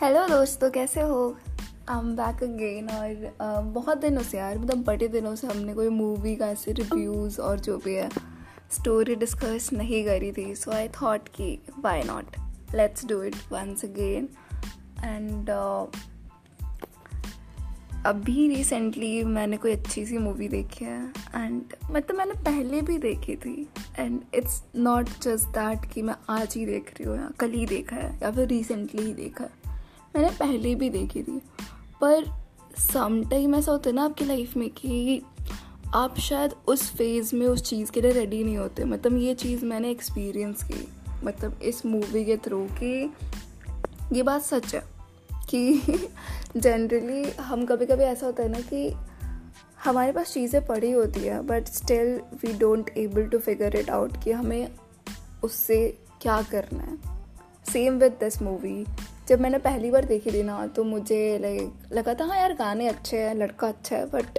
Hello दोस्तों कैसे हो? आई एम बैक अगेन और बहुत दिनों से यार मतलब बड़े दिनों से हमने कोई मूवी का ऐसे रिव्यूज़ और जो भी है स्टोरी डिस्कस नहीं करी थी सो आई थॉट कि why not let's do it once again and अभी रिसेंटली मैंने कोई अच्छी सी मूवी देखी है एंड मतलब मैंने पहले भी देखी थी and it's not just that कि मैं आज ही देख रही हूँ या कल ही देखा है, या फिर रिसेंटली ही देखा है। मैंने पहले भी देखी थी। पर सम टाइम ऐसा होता है ना आपकी लाइफ में कि आप शायद उस फ़ेज़ में उस चीज़ के लिए रेडी नहीं होते। मतलब ये चीज़ मैंने एक्सपीरियंस की। मतलब इस मूवी के थ्रू कि ये बात सच है कि जनरली हम कभी कभी ऐसा होता है ना कि हमारे पास चीज़ें पड़ी होती हैं but still we don't able to figure it out कि हमें उससे क्या करना है। सेम विद दिस मूवी जब मैंने पहली बार देखी थी ना तो मुझे लाइक लगा था हाँ यार, गाने अच्छे हैं, लड़का अच्छा है बट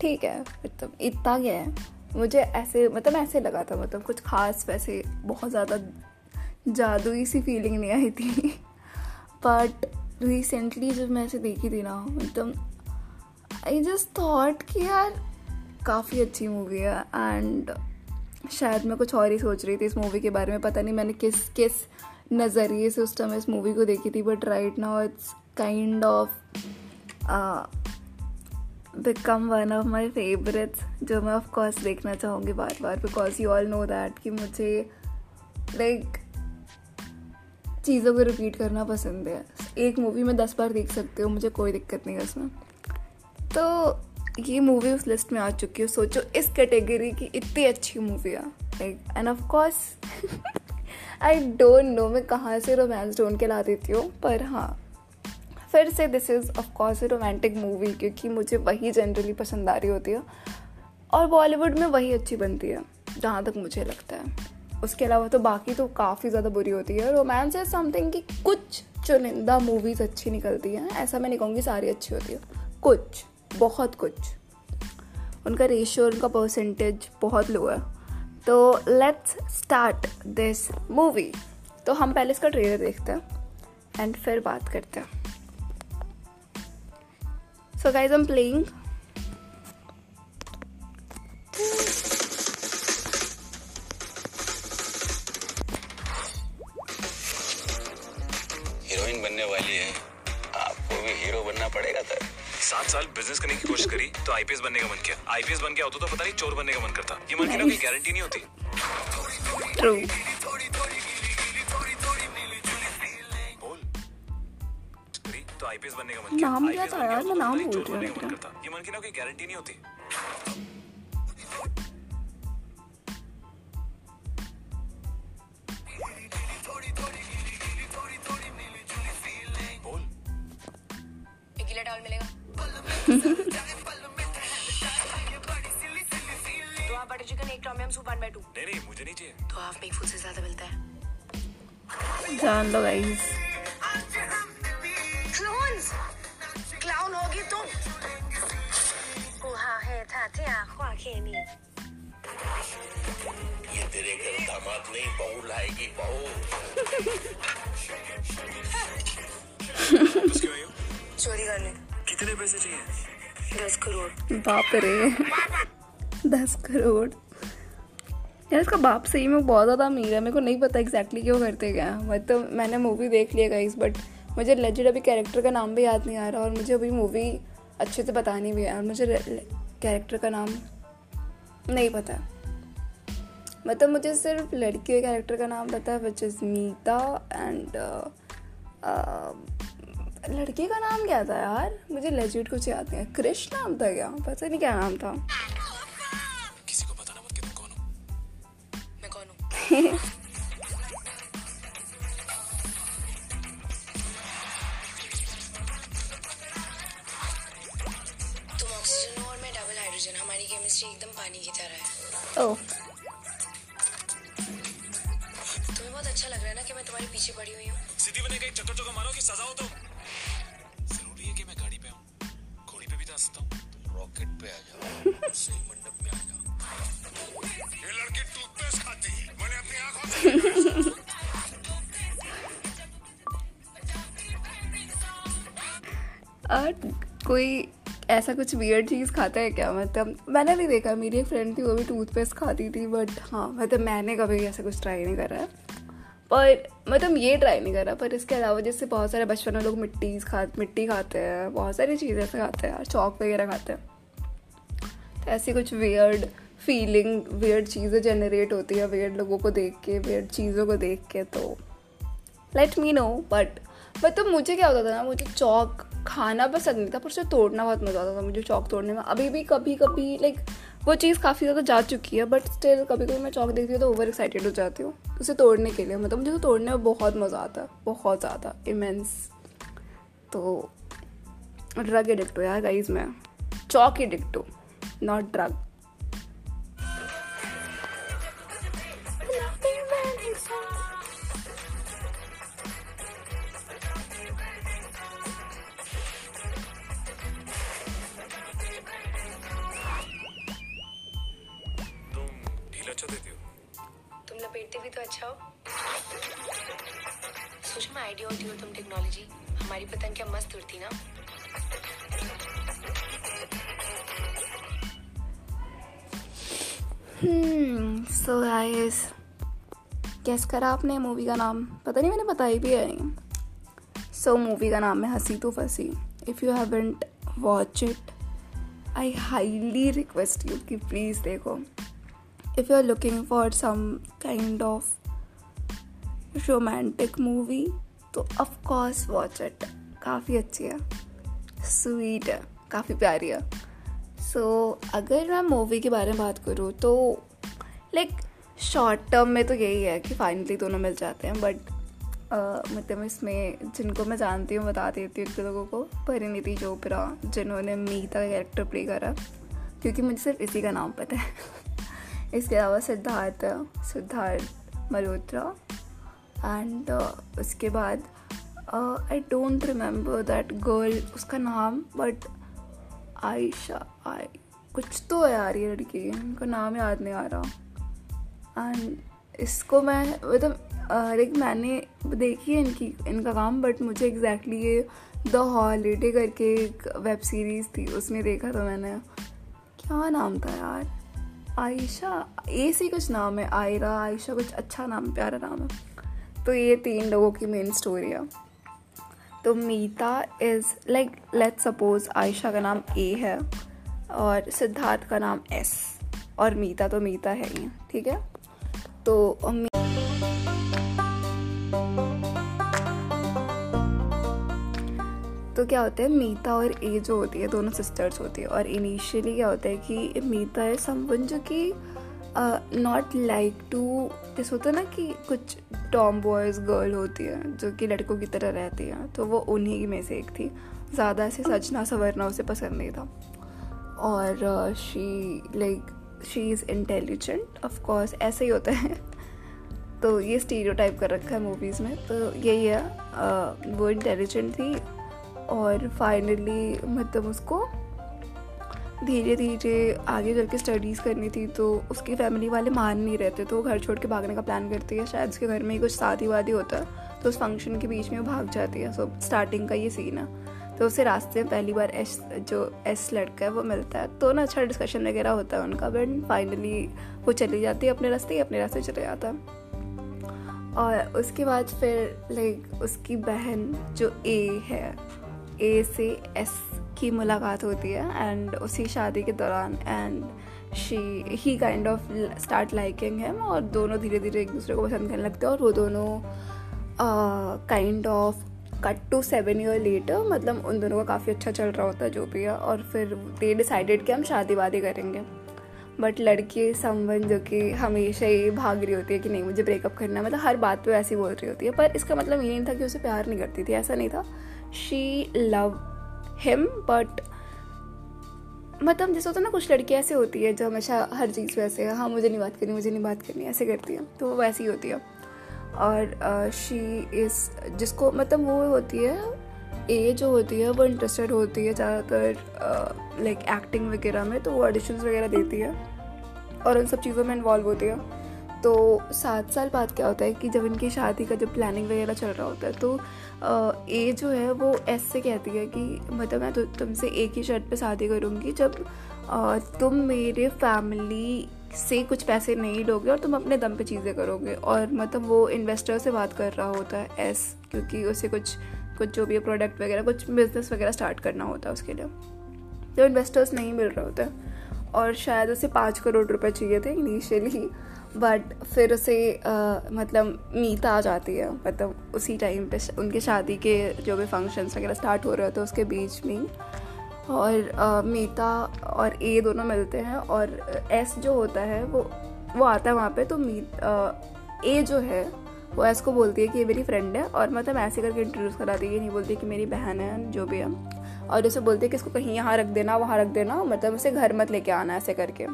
ठीक है मतलब इतना क्या है? मुझे ऐसे मतलब ऐसे लगा था मतलब कुछ खास वैसे बहुत ज़्यादा जादुई सी फीलिंग नहीं आई थी। बट रिसेंटली जब मैं ऐसे देखी थी ना मतलब आई जस्ट थॉट कि यार, काफ़ी अच्छी मूवी है एंड शायद मैं कुछ और ही सोच रही थी इस मूवी के बारे में, पता नहीं मैंने किस किस नज़रिए से उस टाइम इस मूवी को देखी थी but right now it's kind of become one of my favourites जो मैं ऑफकोर्स देखना चाहूँगी बार बार because you all know that कि मुझे लाइक like, चीज़ों को रिपीट करना पसंद है। एक मूवी में दस बार देख सकते हो मुझे कोई दिक्कत नहीं है उसमें। तो ये मूवी उस लिस्ट में आ चुकी है सोचो इस कैटेगरी की इतनी अच्छी मूवी है। Like and of course I don't know मैं कहाँ से रोमांस ढूंढ के ला देती हूँ, पर हाँ। फिर से this is of course a romantic movie क्योंकि मुझे वही जनरली पसंद आ रही होती है। और बॉलीवुड में वही अच्छी बनती है, जहाँ तक मुझे लगता है। उसके अलावा तो बाकी तो काफ़ी ज़्यादा बुरी होती है। रोमांस इज़ समथिंग कि कुछ चुनिंदा मूवीज़ अच्छी निकलती हैं, ऐसा मैं नहीं कहूँगी सारी अच्छी होती है। कुछ, बहुत कुछ। उनका रेशियो उनका परसेंटेज बहुत लो है। तो लेट्स स्टार्ट दिस मूवी तो हम पहले इसका ट्रेलर देखते हैं एंड फिर बात करते हैं. So guys am playing business करने की कोशिश करी तो आईपीएस बनने का मन किया। आईपीएस बन गया होता तो पता नहीं चोर बनने का मन करता। ये मन की गारंटी नहीं होती। तो आईपीएस बनने का मन किया। नाम क्या था यार? मैं तो नाम बोल रहा भूल हूँ करता। ये मन की गारंटी नहीं होती। बटर चिकन एक tom soup one by two नहीं नहीं मुझे नहीं चाहिए। तो हाफ़ मेक फ़ूड से ज़्यादा मिलता है। जान लो गाइज़ क्लोन्स क्लाउन होगी तुम। उहा है था थे आखवा खेनी ये तेरे घर दामाद नहीं बहू लाएगी बहू। चोरी करने। कितने पैसे चाहिए? दस करोड़। बाप रे। दस करोड़। यार इसका बाप सही में बहुत ज़्यादा अमीर है। मेरे को नहीं पता एग्जैक्टली क्यों करते क्या। मतलब मैंने मूवी देख लिया गाइस बट मुझे लेजिट अभी कैरेक्टर का नाम भी याद नहीं आ रहा और मुझे अभी मूवी अच्छे से बतानी भी है। और मुझे कैरेक्टर का नाम नहीं पता। मतलब मुझे सिर्फ़ लड़की के कैरेक्टर का नाम पता है विच इज़ मीता एंड लड़के का नाम क्या था यार? मुझे लेजिट कुछ याद नहीं है। क्रिश नाम था क्या? पता नहीं क्या नाम था। हाइड्रोजन हमारी केमिस्ट्री एकदम पानी की तरह है ओह तुम्हें बहुत अच्छा लग रहा है ना कि मैं तुम्हारे पीछे पड़ी हुई हूँ। सीधी बने का एक चक्कर चौका मारो कि सजा हो तुम। ज़रूरी रॉकेट पे आ जाओ सही मंडप में आ जाओ। ये लड़की टूथपेस्ट खाती है। मैंने अपनी आँखों से। और कोई ऐसा कुछ वियर्ड चीज़ खाता है क्या? मतलब मैंने भी देखा मेरी एक फ्रेंड थी वो भी टूथपेस्ट खाती थी बट हाँ मतलब मैंने कभी ऐसा कुछ ट्राई नहीं करा। है पर मतलब ये ट्राई नहीं करा पर इसके अलावा जैसे बहुत सारे बचपन में लोग मिट्टी खा मिट्टी खाते हैं बहुत सारी चीज़ें ऐसे खाते हैं चौक वगैरह खाते हैं। तो ऐसी कुछ वियर्ड फीलिंग वियर्ड चीज़ें जनरेट होती है वियर्ड लोगों को देख के वियर्ड चीज़ों को देख के तो लेट मी नो बट मतलब मुझे क्या होता था ना, मुझे चौक खाना पसंद नहीं था, पर उसे तोड़ना बहुत मज़ा आता था, मुझे चौक तोड़ने में। अभी भी कभी कभी लाइक वो चीज़ काफ़ी ज़्यादा जा चुकी है बट स्टिल कभी कभी मैं चौक देखती हूँ तो ओवर एक्साइटेड हो जाती हूँ, उसे तोड़ने के लिए। मतलब मुझे तो तोड़ने में बहुत मज़ा आता, बहुत ज़्यादा इमेंस तो ड्रग एडिक्ट यार गाइज़ मैं चौक एडिक्ट तुम लपेटते भी तो अच्छा हो। सोच में आइडिया होती हो तुम टेक्नोलॉजी। हमारी पतंग क्या मस्त उड़ती ना। सो गाइस कैस करा आपने मूवी का नाम? पता नहीं, मैंने बताई भी है नहीं। सो मूवी का नाम है Hasee Toh Phasee. If you haven't watch it I highly request you कि प्लीज़ देखो। If you are looking for some kind of romantic movie तो ऑफ़ कोर्स वॉच इट काफ़ी अच्छी है। स्वीट है। काफ़ी प्यारी है। सो so, अगर मैं मूवी के बारे में बात करूँ तो लाइक शॉर्ट टर्म में तो यही है कि फाइनली दोनों मिल जाते हैं बट मतलब इसमें जिनको मैं जानती हूँ बता देती हूँ एक लोगों को परिणीति चोपड़ा जिन्होंने मीता का कैरेक्टर प्ले करा क्योंकि मुझे सिर्फ़ इसी का नाम पता है। इसके अलावा सिद्धार्थ सिद्धार्थ मल्होत्रा एंड uh, उसके बाद I don't remember that girl उसका नाम बट आयशा आई कुछ तो है यार ये लड़की उनका नाम याद नहीं आ रहा। एंड इसको मैं मतलब लाइक मैंने देखी है इनकी, इनका काम बट मुझे एग्जैक्टली ये द हॉलीडे करके एक वेब सीरीज़ थी, उसमें देखा था मैंने। क्या नाम था यार? आयशा ए सी कुछ नाम है, आयरा, आयशा कुछ अच्छा नाम, प्यारा नाम है। तो ये तीन लोगों की मेन स्टोरी है। तो Meeta is like let suppose Ayesha का नाम ए है और सिद्धार्थ का नाम एस और मीता तो मीता है ही, ठीक है? तो तो क्या होता है, मीता और ए जो होती है, दोनों सिस्टर्स होती है और इनिशियली क्या होता है कि मीता है समवन जो कि नॉट लाइक टू जैसे होता है ना कि कुछ टॉम बॉयज़ गर्ल होती है, जो कि लड़कों की तरह रहती है तो वो उन्हीं में से एक थी। ज़्यादा ऐसे सजना संवरना उसे पसंद नहीं था। और she like she is intelligent of course ऐसे ही होता है। तो ये स्टीरियो टाइप कर रखा है मूवीज़ में। तो यही है वो इंटेलिजेंट थी, और फाइनली मतलब उसको धीरे धीरे आगे चल के स्टडीज़ करनी थी तो उसकी फैमिली वाले मान नहीं रहते तो वो घर छोड़ के भागने का प्लान करती है। शायद उसके घर में ही कुछ शादी वादी होता है तो उस फ़ंक्शन के बीच में वो भाग जाती है। सो स्टार्टिंग का ये सीन है। तो उसे रास्ते में पहली बार एस जो एस लड़का है, वो मिलता है। तो ना अच्छा डिस्कशन वगैरह होता है उनका बट फाइनली वो चली जाती है अपने रास्ते ही अपने रास्ते चले जाता है। और उसके बाद फिर लाइक उसकी बहन जो ए है ए से एस की मुलाकात होती है एंड उसी शादी के दौरान and she he kind of start liking है और दोनों धीरे धीरे एक दूसरे को पसंद करने लगते हैं और वो दोनों kind of cut to seven year later मतलब उन दोनों का काफ़ी अच्छा चल रहा होता है जो भी है और फिर दे डिसाइडेड कि हम शादी वादी करेंगे। बट लड़की संबंध जो कि हमेशा ही भाग रही होती है कि नहीं मुझे ब्रेकअप करना है मतलब हर बात पे ऐसी बोल रही होती है। पर इसका मतलब ये नहीं था कि उसे प्यार नहीं करती थी, ऐसा नहीं था। शी लव हिम बट मतलब जैसे होता है ना, कुछ लड़कियाँ ऐसे होती है जो हमेशा हर चीज़ ऐसे हाँ मुझे नहीं बात करनी, मुझे नहीं बात करनी, ऐसे करती है। तो वो वैसी होती है। और शी इस जिसको मतलब वो होती है ए जो होती है, वो इंटरेस्टेड होती है ज़्यादातर लाइक एक्टिंग वगैरह में तो वो ऑडिशंस वगैरह देती है। और उन सब चीज़ों में इन्वॉल्व होती है। तो सात साल बाद क्या होता है कि जब इनकी शादी का जब प्लानिंग वगैरह चल रहा होता है तो ए जो है वो एस से कहती है कि मतलब मैं तो तुमसे एक ही शर्ट पे शादी करूँगी जब तुम मेरे फैमिली से कुछ पैसे नहीं लोगे और तुम अपने दम पे चीज़ें करोगे। और मतलब वो इन्वेस्टर से बात कर रहा होता है एस क्योंकि उसे कुछ कुछ जो भी प्रोडक्ट वगैरह, कुछ बिज़नेस वगैरह स्टार्ट करना होता है उसके लिए। तो इन्वेस्टर्स नहीं मिल रहा होता होते और शायद उसे पाँच करोड़ रुपए चाहिए थे इनिशियली बट फिर उसे आ, मतलब मीता आ जाती है मतलब उसी टाइम पे उनके शादी के जो भी फ़ंक्शंस वगैरह स्टार्ट हो रहे होते हैं उसके बीच में। और आ, मीता और ए दोनों मिलते हैं और एस जो होता है वो वो आता है वहाँ पे तो मीत ए जो है वो एस को बोलती है कि ये मेरी फ्रेंड है और मतलब ऐसे करके इंट्रोड्यूस कराती है नहीं बोलती कि मेरी बहन है जो भी है। और उसे बोलते हैं कि इसको कहीं यहाँ रख देना, वहाँ रख देना मतलब उसे घर मत लेके आना ऐसे करके।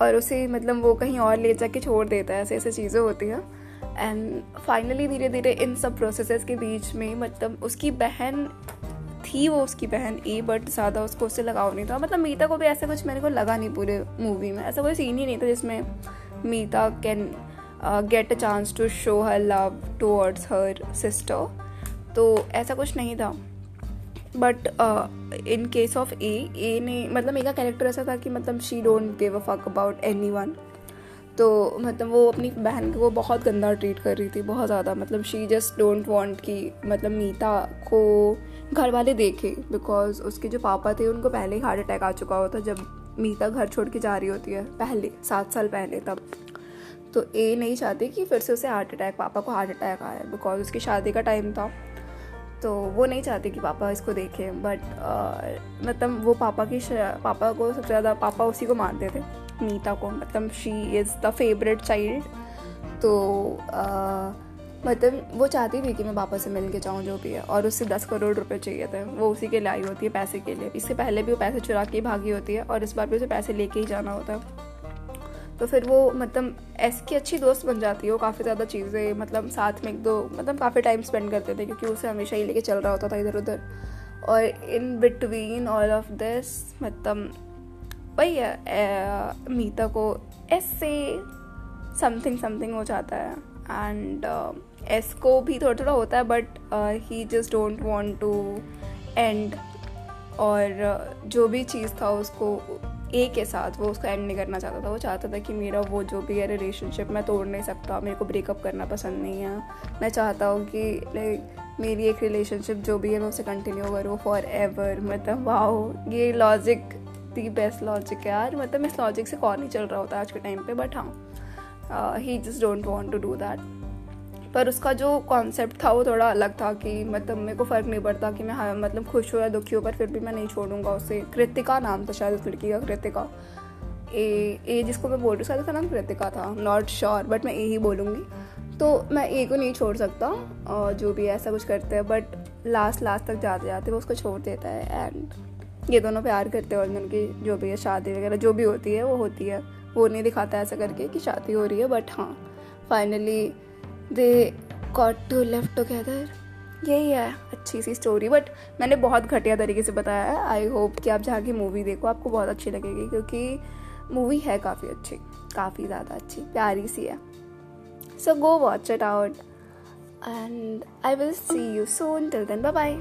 और उसे मतलब वो कहीं और ले जाके छोड़ देता है, ऐसे ऐसे चीज़ें होती हैं। एंड फाइनली धीरे धीरे इन सब प्रोसेस के बीच में मतलब उसकी बहन थी वो उसकी बहन ए बट ज़्यादा उसको उससे लगाव नहीं था। मतलब मीता को भी ऐसा कुछ मेरे को लगा नहीं पूरे मूवी में। ऐसा कोई सीन ही नहीं था जिसमें Meeta can get a chance to show her love towards her sister तो ऐसा कुछ नहीं था। But in case of a a ने मतलब मेरा कैरेक्टर ऐसा था कि मतलब she don't give a fuck about anyone तो मतलब वो अपनी बहन को बहुत गंदा ट्रीट कर रही थी, बहुत ज़्यादा. मतलब शी जस्ट डोंट वांट कि मतलब मीता को घर वाले देखे बिकॉज़ उसके जो पापा थे, उनको पहले ही हार्ट अटैक आ चुका होता जब मीता घर छोड़ के जा रही होती है, पहले, सात साल पहले तब. तो ए नहीं चाहती कि फिर से उसे हार्ट अटैक पापा को हार्ट अटैक आया बिकॉज़ उसकी शादी का टाइम था. तो वो नहीं चाहते कि पापा इसको देखें बट मतलब वो पापा की पापा को सबसे ज़्यादा पापा उसी को मानते थे, नीता को। मतलब she is the favourite child तो मतलब वो चाहती थी कि मैं पापा से मिल के जाऊँ जो भी है, और उससे दस करोड़ रुपए चाहिए थे। वो उसी के लिए आई होती है पैसे के लिए। इससे पहले भी वो पैसे चुरा के भागी होती है, और इस बार भी उसे पैसे लेके ही जाना होता है। तो फिर वो मतलब एस की अच्छी दोस्त बन जाती है वो काफ़ी ज़्यादा चीज़ें मतलब साथ में एक दो मतलब काफ़ी टाइम स्पेंड करते थे क्योंकि उसे हमेशा ही लेके चल रहा होता था इधर उधर और in between all of this मतलब वही है मीता को एस से समथिंग समथिंग हो जाता है। एंड एस को भी थोड़ा थोड़ा होता है but he just don't want to end और जो भी चीज़ था उसको ए के साथ वो उसको एंड नहीं करना चाहता था, वो चाहता था कि मेरा वो जो भी है रिलेशनशिप मैं तोड़ नहीं सकता, मेरे को ब्रेकअप करना पसंद नहीं है। मैं चाहता हूँ कि लाइक मेरी एक रिलेशनशिप जो भी है मैं उसे कंटिन्यू करूँ फॉर एवर मतलब वाओ ये लॉजिक दी बेस्ट लॉजिक है यार। मतलब इस लॉजिक से कौन नहीं चल रहा होता आज के टाइम पे बट हाँ he just don't want to do that पर उसका जो कॉन्सेप्ट था, वो थोड़ा अलग था कि मतलब मेरे को फ़र्क नहीं पड़ता कि मैं हाँ मतलब खुश हो या दुखी हो, पर फिर भी मैं नहीं छोड़ूँगा उसे। कृतिका नाम था शायद उस लड़की का, कृतिका। ए ए जिसको मैं बोल रही हूँ शायद उसका नाम कृतिका था। नॉट श्योर बट मैं ए ही बोलूँगी। तो मैं ए को नहीं छोड़ सकता और जो भी ऐसा कुछ करते हैं बट लास्ट लास्ट तक जाते जाते वो उसको छोड़ देता है एंड ये दोनों प्यार करते हैं, और उनकी जो भी है, शादी वगैरह, जो भी होती है, वो होती है। वो नहीं दिखाता ऐसा करके कि शादी हो रही है बट हाँ finally they got to live together यही है, अच्छी सी स्टोरी बट मैंने बहुत घटिया तरीके से बताया है। आई होप कि आप जाके मूवी देखो, आपको बहुत अच्छी लगेगी, क्योंकि मूवी है काफ़ी अच्छी, काफ़ी ज़्यादा अच्छी, प्यारी सी है। So go watch it out and I will see you soon till then bye bye